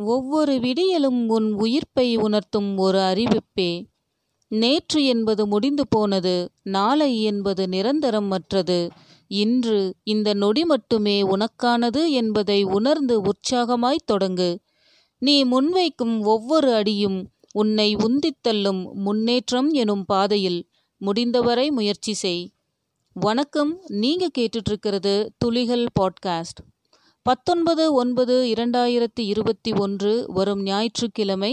ஒவ்வொரு விடியலும் உன் உயிர்ப்பை உணர்த்தும் ஒரு அறிவிப்பே. நேற்று என்பது முடிந்து போனது நாளை என்பது நிரந்தரம் அற்றது. இன்று இந்த நொடி மட்டுமே உனக்கானது என்பதை உணர்ந்து உற்சாகமாய் தொடங்கு. நீ முன்வைக்கும் ஒவ்வொரு அடியும் உன்னை உந்தித்தள்ளும் முன்னேற்றம் எனும் பாதையில் முடிந்தவரை முயற்சி செய். வணக்கம் நீங்க கேட்டுட்ருக்கிறது துளிகள் பாட்காஸ்ட். பத்தொன்பது ஒன்பது இரண்டாயிரத்தி இருபத்தி ஒன்று வரும் ஞாயிற்றுக்கிழமை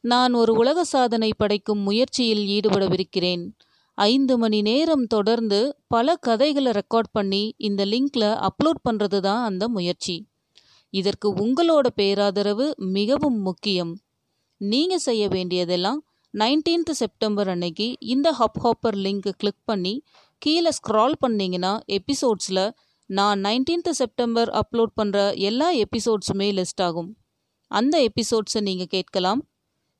நான் ஒரு உலக சாதனை படைக்கும் முயற்சியில் ஈடுபடவிருக்கிறேன். ஐந்து மணி நேரம் தொடர்ந்து பல கதைகளை ரெக்கார்ட் பண்ணி இந்த லிங்க்ல அப்லோட் பண்ணுறது தான் அந்த முயற்சி. இதற்கு உங்களோட பேராதரவு மிகவும் முக்கியம். நீங்கள் செய்ய வேண்டியதெல்லாம் நைன்டீன்த் செப்டம்பர் அன்னைக்கு இந்த ஹப் ஹாப்பர் லிங்க் கிளிக் பண்ணி கீழே ஸ்க்ரால் பண்ணீங்கன்னா எபிசோட்ஸில் நான் நைன்டீன்த் செப்டம்பர் அப்லோட் பண்ணுற எல்லா எபிசோட்ஸுமே லிஸ்ட் ஆகும். அந்த எபிசோட்ஸை நீங்கள் கேட்கலாம்.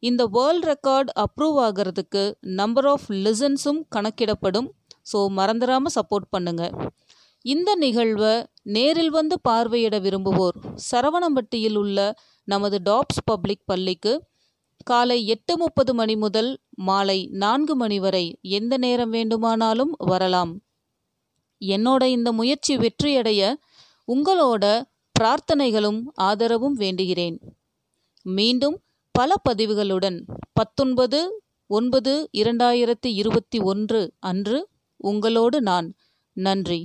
இந்த வேர்ல்ட் ரெக்கார்ட் அப்ரூவ் ஆகிறதுக்கு நம்பர் ஆஃப் லிசன்ஸும் கணக்கிடப்படும். ஸோ மறந்துடாமல் சப்போர்ட் பண்ணுங்கள் இந்த நிகழ்வை நேரில் வந்து பார்வையிட விரும்புவோர் சரவணம்பட்டியில் உள்ள நமது டாப்ஸ் பப்ளிக் பள்ளிக்கு காலை எட்டு முப்பது மணி முதல் மாலை நான்கு மணி வரை எந்த நேரம் வேண்டுமானாலும் வரலாம். என்னோட இந்த முயற்சி வெற்றியடைய உங்களோட பிரார்த்தனைகளும் ஆதரவும் வேண்டுகிறேன். மீண்டும் பல பதிவுகளுடன் பத்தொன்பது ஒன்பது இரண்டாயிரத்தி இருபத்தி ஒன்று அன்று உங்களோடு நான். நன்றி.